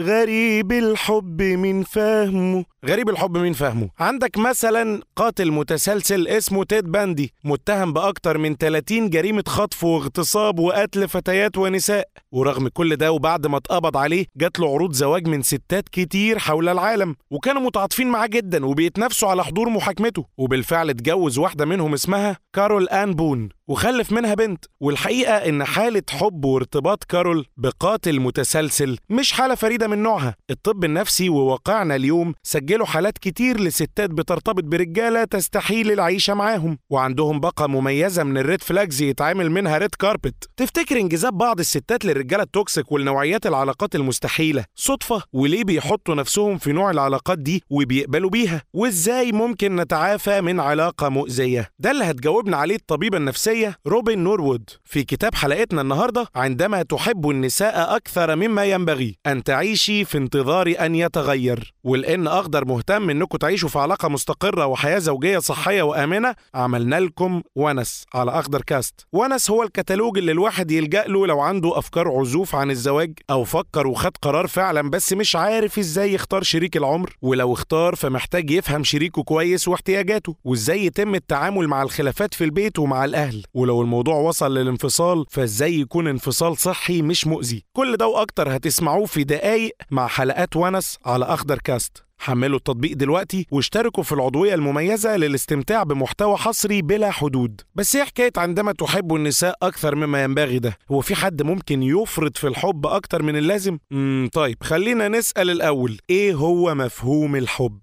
غريب الحب مين فهمه. غريب الحب مين فهمه. عندك مثلا قاتل متسلسل اسمه تيد باندي متهم بأكتر من 30 جريمة خطف واغتصاب وقتل فتيات ونساء. ورغم كل ده وبعد ما اتقبض عليه جات له عروض زواج من ستات كتير حول العالم وكانوا متعاطفين معاه جدا وبيتنافسوا على حضور محاكمته. وبالفعل اتجوز واحدة منهم اسمها كارول آن بون وخلف منها بنت. والحقيقة إن حالة حب وارتباط كارول بقاتل متسلسل مش حالة فريدة من نوعها. الطب النفسي وواقعنا اليوم سجلوا حالات كتير لستات بترتبط برجالة تستحيل العيشة معاهم وعندهم باقة مميزة من ال red flags يتعامل منها red carpet تفتكر انجذاب بعض الستات للرجالة ال toxic والنوعيات العلاقات المستحيلة؟ صدفة؟ وليه بيحطوا نفسهم في نوع العلاقات دي وبيقبلوا بيها؟ وازاي ممكن نتعافى من علاقة مؤذية؟ ده اللي هتجاوبنا عليه الطبيبة النفسية روبن نوروود في كتاب حلقتنا النهاردة عندما تحب النساء أكثر مما ينبغي أن تعيشي في انتظار أن يتغير. ولأن أخضر مهتم إنكم تعيشوا في علاقة مستقرة وحياة زوجية صحية وآمنة عملنا لكم ونس على أخضر كاست. ونس هو الكتالوج اللي الواحد يلجأ له لو عنده أفكار عزوف عن الزواج أو فكر وخد قرار فعلا بس مش عارف إزاي يختار شريك العمر ولو اختار فمحتاج يفهم شريكه كويس واحتياجاته وإزاي يتم التعامل مع الخلافات في البيت ومع الأهل. ولو الموضوع وصل للانفصال فإزاي يكون انفصال صحي مش مؤذي؟ كل ده وأكتر هتسمعوه في دقايق مع حلقات ونس على أخضر كاست حملوا التطبيق دلوقتي واشتركوا في العضوية المميزة للاستمتاع بمحتوى حصري بلا حدود بس إيه حكاية عندما تحب النساء أكثر مما ينبغي ده هو في حد ممكن يفرط في الحب أكتر من اللازم؟ مم طيب خلينا نسأل الأول إيه هو مفهوم الحب؟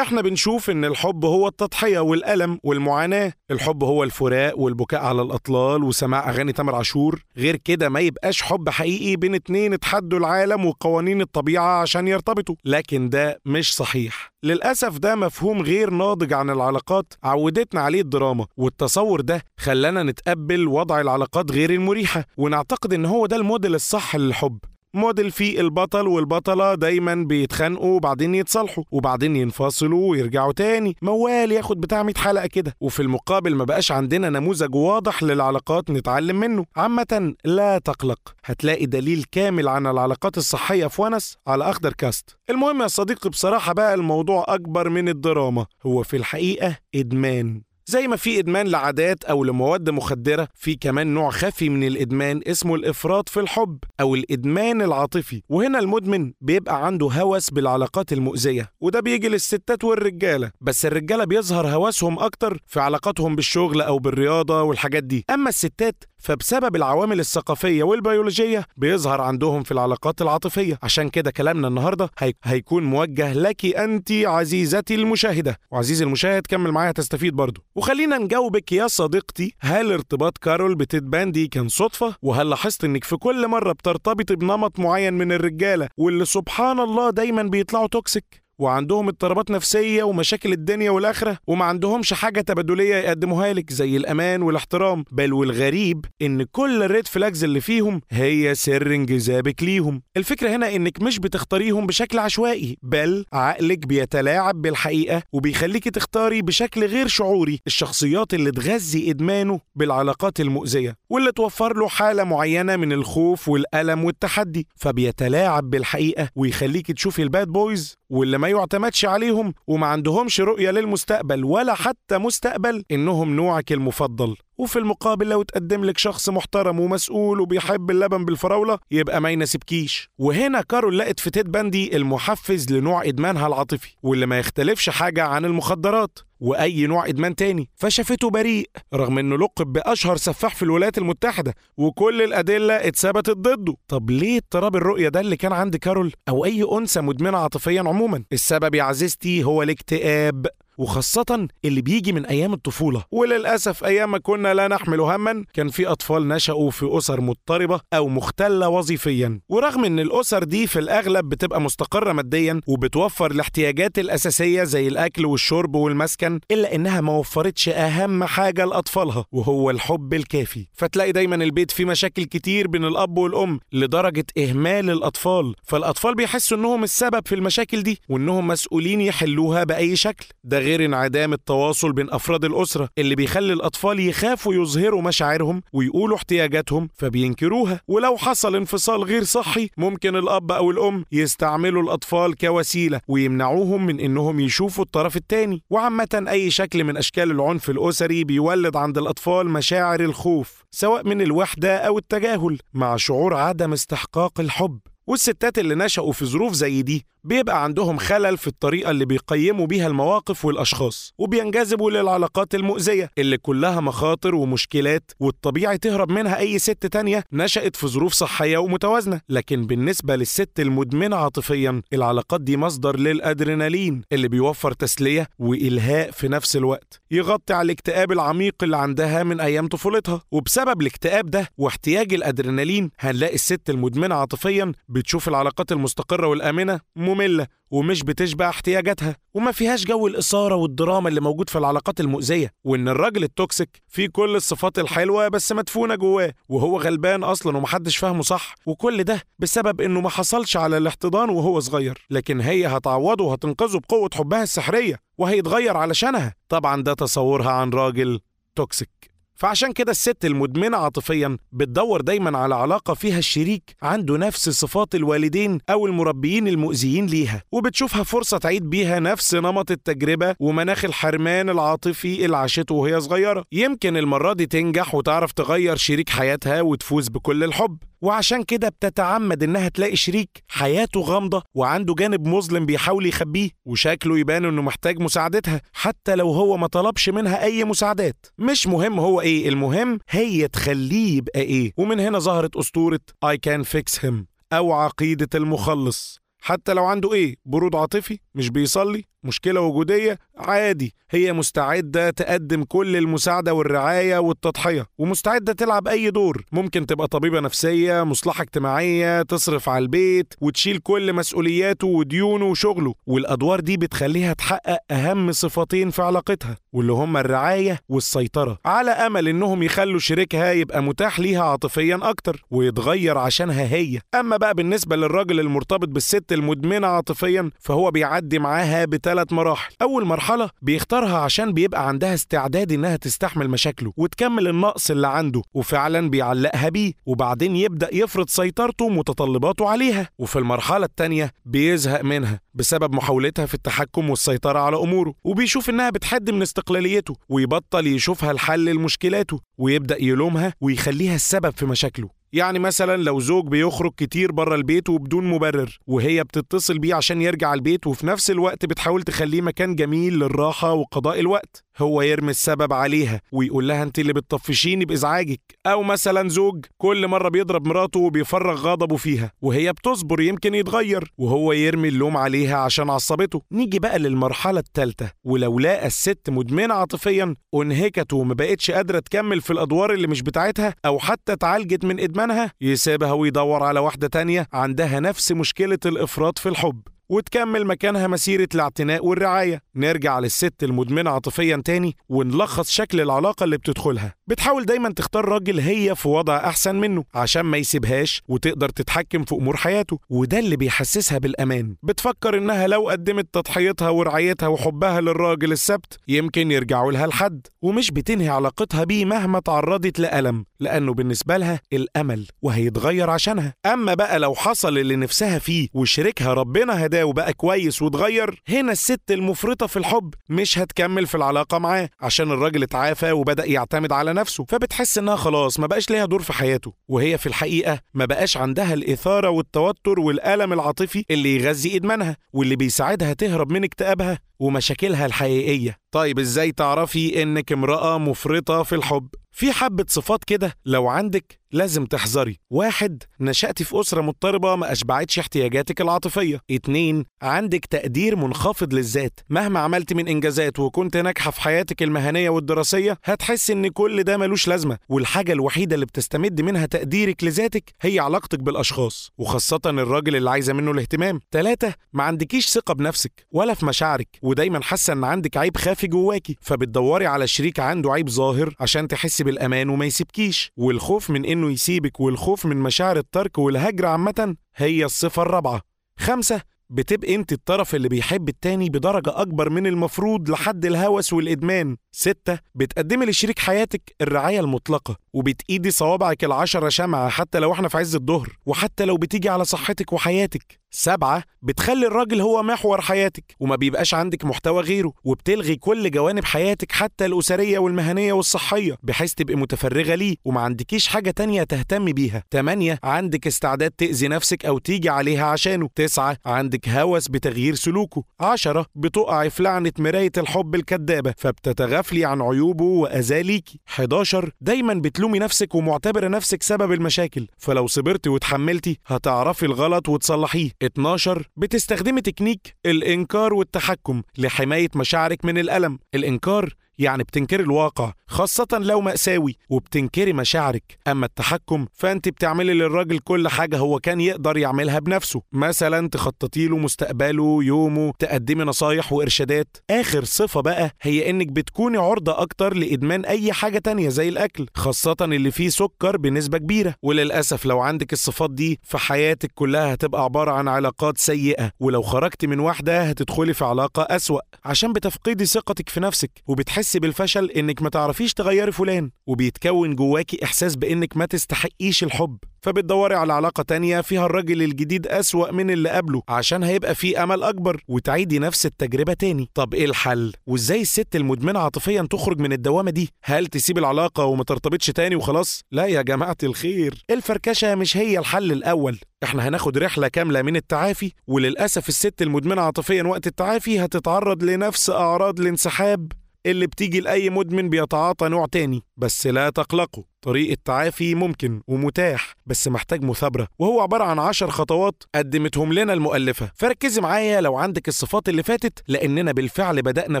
إحنا بنشوف إن الحب هو التضحية والألم والمعاناة. الحب هو الفراق والبكاء على الأطلال وسماع أغاني تامر عاشور. غير كده ما يبقاش حب حقيقي بين اتنين اتحدوا العالم وقوانين الطبيعة عشان يرتبطوا. لكن ده مش صحيح. للأسف ده مفهوم غير ناضج عن العلاقات. عودتنا عليه الدراما والتصور ده خلانا نتقبل وضع العلاقات غير المريحة. ونعتقد إن هو ده الموديل الصح للحب. موديل فيه البطل والبطلة دايما بيتخانقوا وبعدين يتصالحوا وبعدين ينفصلوا ويرجعوا تاني. موال ياخد بتاع 100 حلقة كده. وفي المقابل ما بقاش عندنا نموذج واضح للعلاقات نتعلم منه. عامة لا تقلق. هتلاقي دليل كامل عن العلاقات الصحية في ونس على أخضر كاست. المهم يا صديقي بصراحة بقى الموضوع أكبر من الدراما. هو في الحقيقة إدمان. زي ما في إدمان لعادات أو لمواد مخدرة في كمان نوع خفي من الإدمان اسمه الإفراط في الحب أو الإدمان العاطفي. وهنا المدمن بيبقى عنده هوس بالعلاقات المؤذية وده بيجي للستات والرجالة. بس الرجالة بيظهر هوسهم أكتر في علاقاتهم بالشغل أو بالرياضة والحاجات دي. أما الستات فبسبب العوامل الثقافية والبيولوجية بيظهر عندهم في العلاقات العاطفية. عشان كده كلامنا النهاردة هي... هيكون موجه لك أنت عزيزتي المشاهدة. وعزيزي المشاهد كمل معايا تستفيد برضه وخلينا نجاوبك يا صديقتي هل ارتباط كارول بتيد بندي كان صدفة؟ وهل لاحظت إنك في كل مرة بترتبط بنمط معين من الرجالة واللي سبحان الله دايما بيطلعوا toxic وعندهم اضطرابات نفسية ومشاكل الدنيا والآخرة وما عندهمش حاجة تبادلية يقدموها لك زي الأمان والاحترام. بل والغريب إن كل ال red flags اللي فيهم هي سر انجذابك ليهم. الفكرة هنا إنك مش بتختاريهم بشكل عشوائي بل عقلك بيتلاعب بالحقيقة وبيخليك تختاري بشكل غير شعوري الشخصيات اللي تغذي إدمانه بالعلاقات المؤذية واللي توفر له حالة معينة من الخوف والألم والتحدي. فبيتلاعب بالحقيقة ويخليك تشوفي ال bad boys واللي ما يعتمدش عليهم وما عندهمش رؤية للمستقبل ولا حتى مستقبل إنهم نوعك المفضل. وفي المقابل لو تقدم لك شخص محترم ومسؤول وبيحب اللبن بالفراولة يبقى ما يناسبكيش. وهنا كارول لقت في تيد باندي المحفز لنوع إدمانها العاطفي واللي ما يختلفش حاجة عن المخدرات. وأي نوع إدمان تاني. فشافته بريء رغم إنه لقب بأشهر سفاح في الولايات المتحدة وكل الأدلة اتثبتت ضده. طب ليه اضطراب الرؤية ده اللي كان عند كارول أو أي أنثى مدمنة عاطفيا عموما؟ السبب يا عزيزتي هو الاكتئاب. وخاصة اللي بيجي من أيام الطفولة. وللأسف أيام ما كنا لا نحمل هما كان في أطفال نشأوا في أسر مضطربة أو مختلة وظيفيا. ورغم أن الأسر دي في الأغلب بتبقى مستقرة ماديا وبتوفر الاحتياجات الأساسية زي الأكل والشرب والمسكن إلا إنها ما وفرتش أهم حاجة لأطفالها وهو الحب الكافي. فتلاقي دايما البيت فيه مشاكل كتير بين الأب والأم لدرجة إهمال الأطفال. فالأطفال بيحسوا إنهم السبب في المشاكل دي وإنهم مسؤولين يحلوها بأي شكل. ده غير انعدام التواصل بين أفراد الأسرة اللي بيخلي الأطفال يخافوا يظهروا مشاعرهم ويقولوا احتياجاتهم فبينكروها. ولو حصل انفصال غير صحي ممكن الأب أو الأم يستعملوا الأطفال كوسيلة ويمنعوهم من إنهم يشوفوا الطرف التاني. وعامة أي شكل من أشكال العنف الأسري بيولد عند الأطفال مشاعر الخوف سواء من الوحدة أو التجاهل مع شعور عدم استحقاق الحب. والستات اللي نشأوا في ظروف زي دي بيبقى عندهم خلل في الطريقة اللي بيقيموا بيها المواقف والأشخاص وبينجذبوا للعلاقات المؤذية اللي كلها مخاطر ومشكلات والطبيعي تهرب منها أي ست تانية نشأت في ظروف صحية ومتوازنة. لكن بالنسبة للست المدمنة عاطفيا العلاقات دي مصدر للأدرينالين اللي بيوفر تسلية وإلهاء في نفس الوقت يغطي على الاكتئاب العميق اللي عندها من أيام طفولتها. وبسبب الاكتئاب ده واحتياج الأدرينالين هنلاقي الست المدمنة عاطفيا بتشوف العلاقات المستقرة والآمنة مملة ومش بتشبع احتياجاتها وما فيهاش جو الإثارة والدراما اللي موجود في العلاقات المؤذية وإن الراجل ال toxic فيه كل الصفات الحلوة بس مدفونة جواه وهو غلبان أصلا ومحدش فاهمه صح وكل ده بسبب إنه ما حصلش على الاحتضان وهو صغير لكن هي هتعوضه وهتنقذه بقوة حبها السحرية وهيتغير علشانها طبعا ده تصورها عن راجل توكسيك فعشان كده الست المدمنة عاطفيا بتدور دايما على علاقة فيها الشريك عنده نفس صفات الوالدين أو المربيين المؤذيين ليها وبتشوفها فرصة تعيد بيها نفس نمط التجربة ومناخ الحرمان العاطفي اللي عاشته وهي صغيرة. يمكن المرة دي تنجح وتعرف تغير شريك حياتها وتفوز بكل الحب. وعشان كده بتتعمد إنها تلاقي شريك حياته غامضة وعنده جانب مظلم بيحاول يخبيه وشكله يبان إنه محتاج مساعدتها حتى لو هو ما طلبش منها أي مساعدات. مش مهم هو إيه المهم هي تخليه يبقى إيه. ومن هنا ظهرت أسطورة I can fix him أو عقيدة المخلص. حتى لو عنده إيه برود عاطفي مش بيصلي. مشكلة وجودية؟ عادي هي مستعدة تقدم كل المساعدة والرعاية والتضحية ومستعدة تلعب أي دور. ممكن تبقى طبيبة نفسية مصلحة اجتماعية تصرف على البيت وتشيل كل مسؤولياته وديونه وشغله. والأدوار دي بتخليها تحقق أهم صفتين في علاقتها واللي هما الرعاية والسيطرة. على أمل إنهم يخلوا شريكها يبقى متاح ليها عاطفيا أكتر ويتغير عشانها هي. أما بقى بالنسبة للراجل المرتبط بالست المدمنة عاطفيا فهو بيعدي معاها بت ثلاث مراحل. أول مرحلة بيختارها عشان بيبقى عندها استعداد إنها تستحمل مشاكله وتكمل النقص اللي عنده وفعلا بيعلقها بيه وبعدين يبدأ يفرض سيطرته ومتطلباته عليها. وفي المرحلة التانية بيزهق منها بسبب محاولتها في التحكم والسيطرة على أموره وبيشوف إنها بتحد من استقلاليته ويبطل يشوفها الحل لمشكلاته ويبدأ يلومها ويخليها السبب في مشاكله. يعني مثلا لو زوج بيخرج كتير بره البيت وبدون مبرر وهي بتتصل بيه عشان يرجع البيت وفي نفس الوقت بتحاول تخليه مكان جميل للراحة وقضاء الوقت هو يرمي السبب عليها ويقول لها أنت اللي بتطفشيني بإزعاجك. أو مثلا زوج كل مرة بيضرب مراته وبيفرغ غضبه فيها وهي بتصبر يمكن يتغير وهو يرمي اللوم عليها عشان عصبته. نيجي بقى للمرحلة الثالثه ولو لقى الست مدمنة عاطفيا انهكت وما بقتش قادرة تكمل في الأدوار اللي مش بتاعتها أو حتى اتعالجت من ادمانها يسيبها ويدور على واحدة تانية عندها نفس مشكلة الإفراط في الحب. وتكمل مكانها مسيرة الاعتناء والرعاية. نرجع للست المدمنة عاطفيا تاني ونلخص شكل العلاقة اللي بتدخلها. بتحاول دايما تختار راجل هي في وضع أحسن منه عشان ما يسيبهاش وتقدر تتحكم في أمور حياته وده اللي بيحسسها بالأمان. بتفكر إنها لو قدمت تضحيتها ورعايتها وحبها للراجل السبت يمكن يرجعوا لها لحد. ومش بتنهي علاقتها بيه مهما تعرضت لألم لأنه بالنسبة لها الأمل وهيتغير عشانها. أما بقى لو حصل اللي نفسها فيه وشريكها ربنا هداه وبقى كويس واتغير هنا الست المفرطة في الحب مش هتكمل في العلاقة معاه عشان الراجل اتعافى وبدأ يعتمد على نفسه فبتحس إنها خلاص ما بقاش ليها دور في حياته وهي في الحقيقة ما بقاش عندها الإثارة والتوتر والألم العاطفي اللي يغذي إدمانها واللي بيساعدها تهرب من اكتئابها. ومشاكلها الحقيقية. طيب إزاي تعرفي إنك امرأة مفرطة في الحب؟ في حبة صفات كده لو عندك لازم تحذري. واحد نشأتي في أسرة مضطربة ما أشبعتش احتياجاتك العاطفية. اتنين عندك تقدير منخفض للذات. مهما عملت من إنجازات وكنت ناجحة في حياتك المهنية والدراسية هتحس إن كل ده ملوش لازمة. والحاجة الوحيدة اللي بتستمد منها تقديرك لذاتك هي علاقتك بالأشخاص وخاصة الراجل اللي عايزة منه الاهتمام. تلاتة ما عندكيش ثقة بنفسك ولا في مشاعرك. ودايما حاسة إن عندك عيب خافي جواكي فبتدوري على شريك عنده عيب ظاهر عشان تحسي بالأمان وما يسيبكيش. والخوف من إنه يسيبك والخوف من مشاعر الترك والهجر عامة هي الصفة الرابعة. خمسة بتبقي أنت الطرف اللي بيحب التاني بدرجة أكبر من المفروض لحد الهوس والإدمان. ستة بتقدمي لشريك حياتك الرعاية المطلقة وبتقيدي صوابعك العشرة شمعة حتى لو إحنا في عز الظهر وحتى لو بتيجي على صحتك وحياتك. سبعة بتخلي الراجل هو محور حياتك وما بيبقاش عندك محتوى غيره وبتلغي كل جوانب حياتك حتى الأسرية والمهنية والصحية بحيث تبقي متفرغة ليه وما عندكيش حاجة تانية تهتمي بيها. تمانية عندك استعداد تأذي نفسك أو تيجي عليها عشانه. تسعة عندك هوس بتغيير سلوكه. عشرة بتقعي في لعنة مراية الحب الكدابة فبتتغافلي عن عيوبه وأذاه ليكي. 11 دايما بتلومي نفسك ومعتبرة نفسك سبب المشاكل. فلو صبرتي وتحملتي هتعرفي الغلط وتصلحيه. 12 بتستخدمي تكنيك الإنكار والتحكم لحماية مشاعرك من الألم. الإنكار يعني بتنكري الواقع خاصة لو مأساوي وبتنكري مشاعرك. أما التحكم فأنت بتعملي للراجل كل حاجة هو كان يقدر يعملها بنفسه. مثلا تخططي له مستقبله يومه تقدمي نصايح وإرشادات. آخر صفة بقى هي إنك بتكوني عرضة أكتر لإدمان أي حاجة تانية زي الأكل خاصة اللي فيه سكر بنسبة كبيرة. وللأسف لو عندك الصفات دي فحياتك كلها هتبقى عبارة عن علاقات سيئة. ولو خرجت من واحدة هتدخلي في علاقة أسوأ. عشان بتفقدي ثقتك في نفسك وبتحسي بالفشل إنك ما تعرفيش تغيري فلان وبيتكون جواكي إحساس بإنك ما تستحقيش الحب فبتدوري على علاقة تانية فيها الراجل الجديد أسوأ من اللي قبله عشان هيبقى فيه أمل أكبر وتعيدي نفس التجربة تاني طب إيه الحل؟ وإزاي الست المدمنة عاطفيا تخرج من الدوامة دي؟ هل تسيب العلاقة وما ترتبطش تاني وخلاص؟ لا يا جماعة الخير الفركشة مش هي الحل الأول إحنا هناخد رحلة كاملة من التعافي وللأسف الست المدمنة عاطفيا وقت التعافي هتتعرض لنفس أعراض الانسحاب اللي بتيجي لأي مدمن بيتعاطى نوع تاني بس لا تقلقوا طريق التعافي ممكن ومتاح بس محتاج مثابرة. وهو عبارة عن عشر خطوات قدمتهم لنا المؤلفة. فركزي معايا لو عندك الصفات اللي فاتت لأننا بالفعل بدأنا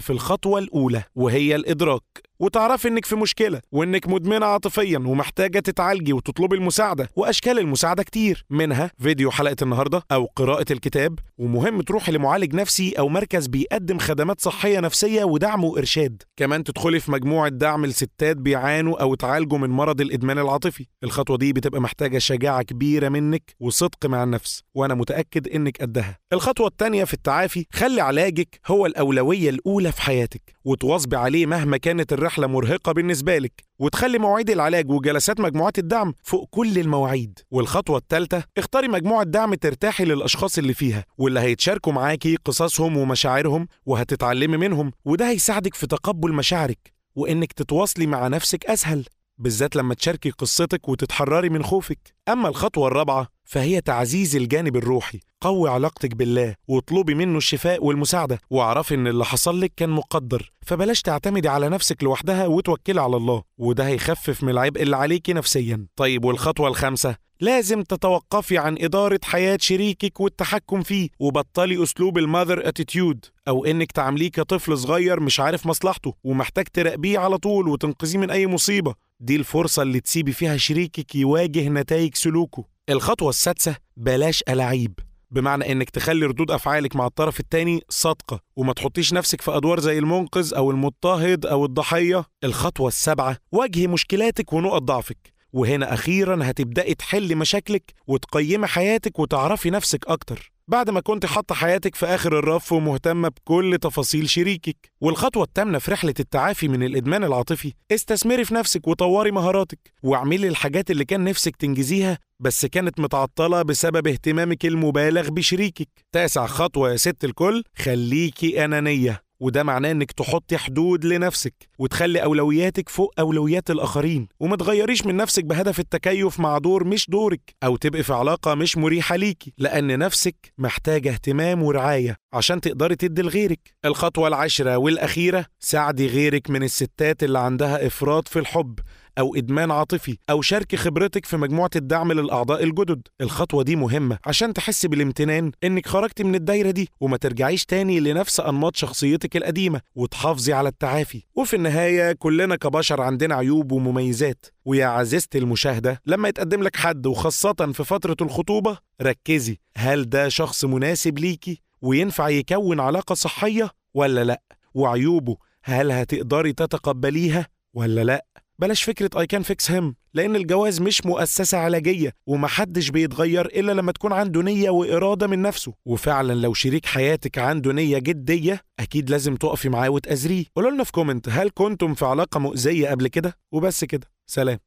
في الخطوة الأولى وهي الإدراك. وتعرفي إنك في مشكلة وإنك مدمنة عاطفيا ومحتاجة تتعالجي وتطلبي المساعدة وأشكال المساعدة كتير. منها فيديو حلقة النهارده أو قراءة الكتاب. ومهم تروحي لمعالج نفسي أو مركز بيقدم خدمات صحية نفسية ودعم وإرشاد. كمان تدخلي في مجموعة دعم لستات بيعانوا أو اتعالجوا من مرض الإدمان العاطفي. الخطوة دي بتبقى محتاجة شجاعة كبيرة منك وصدق مع النفس وأنا متأكد إنك قدها. الخطوة الثانية في التعافي خلي علاجك هو الأولوية الأولى في حياتك. وتواظبي عليه مهما كانت الرحلة مرهقة بالنسبة لك وتخلي مواعيد العلاج وجلسات مجموعات الدعم فوق كل المواعيد. والخطوة الثالثة اختاري مجموعة دعم ترتاحي للأشخاص اللي فيها واللي هيتشاركوا معاكي قصصهم ومشاعرهم وهتتعلمي منهم وده هيساعدك في تقبل مشاعرك وإنك تتواصلي مع نفسك أسهل. بالذات لما تشاركي قصتك وتتحرري من خوفك. أما الخطوة الرابعة فهي تعزيز الجانب الروحي. قوي علاقتك بالله واطلبي منه الشفاء والمساعدة. واعرفي إن اللي حصل لك كان مقدر. فبلاش تعتمدي على نفسك لوحدها وتوكلي على الله. وده هيخفف من العبء اللي عليكي نفسيا. طيب والخطوة الخامسة؟ لازم تتوقفي عن إدارة حياة شريكك والتحكم فيه. وبطلي أسلوب الماذر اتيتيود أو إنك تعامليه كطفل صغير مش عارف مصلحته ومحتاج تراقبيه على طول وتنقذيه من أي مصيبة. دي الفرصة اللي تسيبي فيها شريكك يواجه نتائج سلوكه. الخطوة السادسة بلاش ألاعيب. بمعنى إنك تخلي ردود أفعالك مع الطرف التاني صادقة وما تحطيش نفسك في أدوار زي المنقذ أو المضطهد أو الضحية. الخطوة السابعة واجهي مشكلاتك ونقط ضعفك. وهنا أخيرا هتبدأي تحلي مشاكلك وتقيمي حياتك وتعرفي نفسك أكتر. بعد ما كنت حاطة حياتك في آخر الرف ومهتمة بكل تفاصيل شريكك. والخطوة الثامنه في رحلة التعافي من الإدمان العاطفي. استثمري في نفسك وطوري مهاراتك. واعملي الحاجات اللي كان نفسك تنجزيها بس كانت متعطلة بسبب اهتمامك المبالغ بشريكك. تاسع خطوة يا ست الكل خليكي أنانية. وده معناه إنك تحطي حدود لنفسك وتخلي أولوياتك فوق أولويات الآخرين. وما تغيريش من نفسك بهدف التكيف مع دور مش دورك أو تبقي في علاقة مش مريحة ليكي لأن نفسك محتاجة اهتمام ورعاية عشان تقدري تدي لغيرك. الخطوة العاشرة والأخيرة ساعدي غيرك من الستات اللي عندها إفراط في الحب. أو إدمان عاطفي أو شاركي خبرتك في مجموعة الدعم للأعضاء الجدد. الخطوة دي مهمة عشان تحسي بالامتنان إنك خرجتي من الدايرة دي وما ترجعيش تاني لنفس أنماط شخصيتك القديمة وتحافظي على التعافي. وفي النهاية كلنا كبشر عندنا عيوب ومميزات. ويا عزيزتي المشاهدة لما يتقدم لك حد وخاصة في فترة الخطوبة ركزي. هل ده شخص مناسب ليكي؟ وينفع يكون علاقة صحية ولا لأ؟ وعيوبه هل هتقدري تتقبليها ولا لأ؟ بلاش فكرة I can fix him لأن الجواز مش مؤسسة علاجية ومحدش بيتغير إلا لما تكون عنده نية وإرادة من نفسه. وفعلا لو شريك حياتك عنده نية جدية أكيد لازم تقفي معاه وتأزريه قولوا لنا في كومنت هل كنتم في علاقة مؤذية قبل كده؟ وبس كده. سلام.